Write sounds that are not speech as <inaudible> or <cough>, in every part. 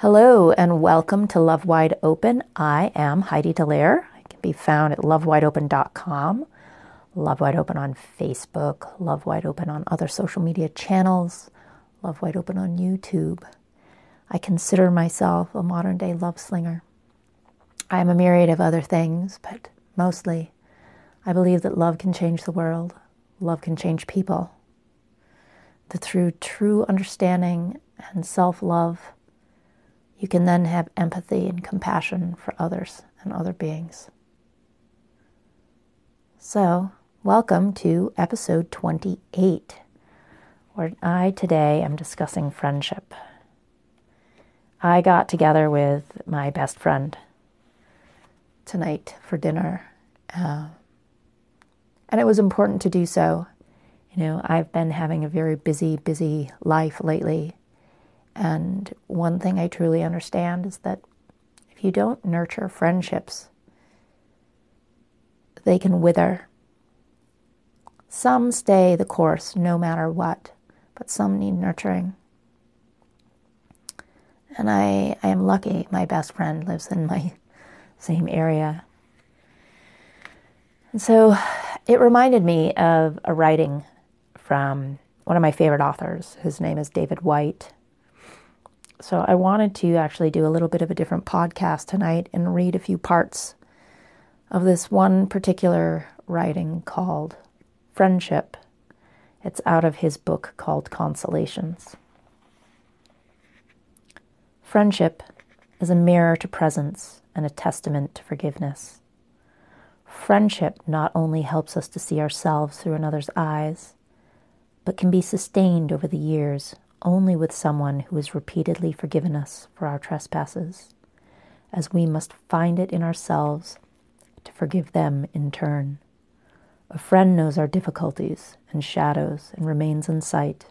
Hello and welcome to Love Wide Open. I am Heidi Dallaire. I can be found at lovewideopen.com. Love Wide Open on Facebook, Love Wide Open on other social media channels, Love Wide Open on YouTube. I consider myself a modern day love slinger. I am a myriad of other things, but mostly I believe that love can change the world, love can change people. That through true understanding and self love, you can then have empathy and compassion for others and other beings. So, welcome to episode 28, where I today am discussing friendship. I got together with my best friend tonight for dinner, uh, and it was important to do so. You know, I've been having a very busy, busy life lately and one thing I truly understand is that if you don't nurture friendships, they can wither. Some stay the course no matter what, but some need nurturing. And I, I am lucky my best friend lives in my <laughs> same area. And so it reminded me of a writing from one of my favorite authors. His name is David Whyte. So I wanted to actually do a little bit of a different podcast tonight and read a few parts of this one particular writing called Friendship. It's out of his book called Consolations. Friendship is a mirror to presence and a testament to forgiveness. Friendship not only helps us to see ourselves through another's eyes, but can be sustained over the years only with someone who has repeatedly forgiven us for our trespasses, as we must find it in ourselves to forgive them in turn. A friend knows our difficulties and shadows and remains in sight,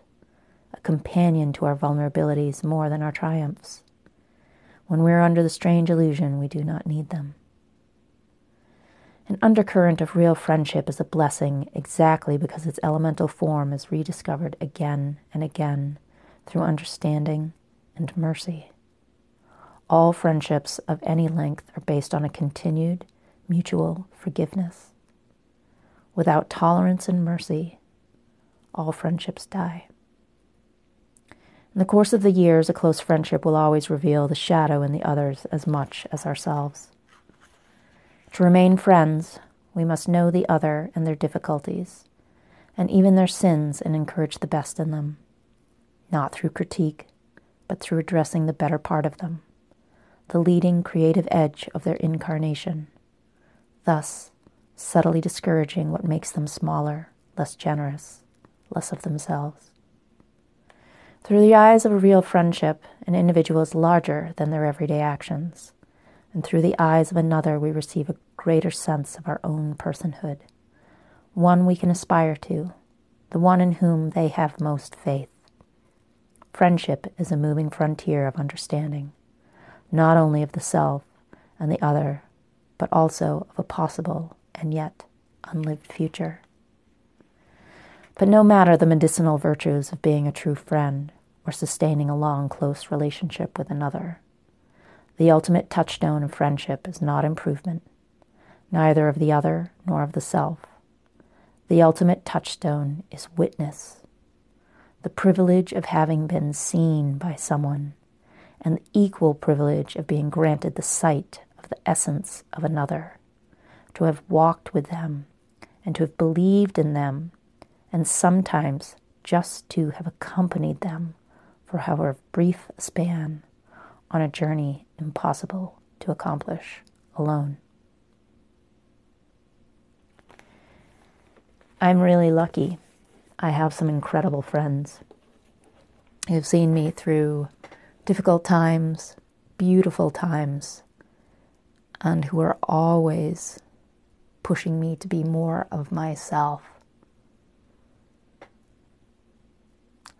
a companion to our vulnerabilities more than our triumphs. When we are under the strange illusion, we do not need them. An undercurrent of real friendship is a blessing exactly because its elemental form is rediscovered again and again through understanding and mercy. All friendships of any length are based on a continued mutual forgiveness. Without tolerance and mercy, all friendships die. In the course of the years, a close friendship will always reveal the shadow in the others as much as ourselves. To remain friends, we must know the other and their difficulties, and even their sins, and encourage the best in them not through critique, but through addressing the better part of them, the leading creative edge of their incarnation, thus subtly discouraging what makes them smaller, less generous, less of themselves. Through the eyes of a real friendship, an individual is larger than their everyday actions, and through the eyes of another, we receive a greater sense of our own personhood, one we can aspire to, the one in whom they have most faith. Friendship is a moving frontier of understanding, not only of the self and the other, but also of a possible and yet unlived future. But no matter the medicinal virtues of being a true friend or sustaining a long, close relationship with another, the ultimate touchstone of friendship is not improvement, neither of the other nor of the self. The ultimate touchstone is witness the privilege of having been seen by someone, and the equal privilege of being granted the sight of the essence of another, to have walked with them, and to have believed in them, and sometimes just to have accompanied them for however brief a span on a journey impossible to accomplish alone. I'm really lucky I have some incredible friends. who've seen me through difficult times, beautiful times, and who are always pushing me to be more of myself.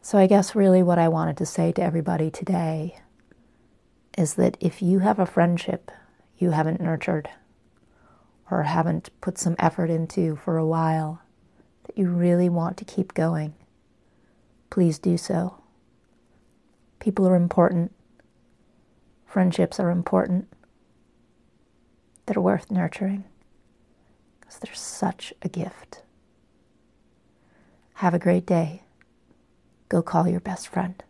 So, I guess really what I wanted to say to everybody today is that if you have a friendship you haven't nurtured or haven't put some effort into for a while, that you really want to keep going, please do so. People are important. Friendships are important. They're worth nurturing because they're such a gift. Have a great day. Go call your best friend.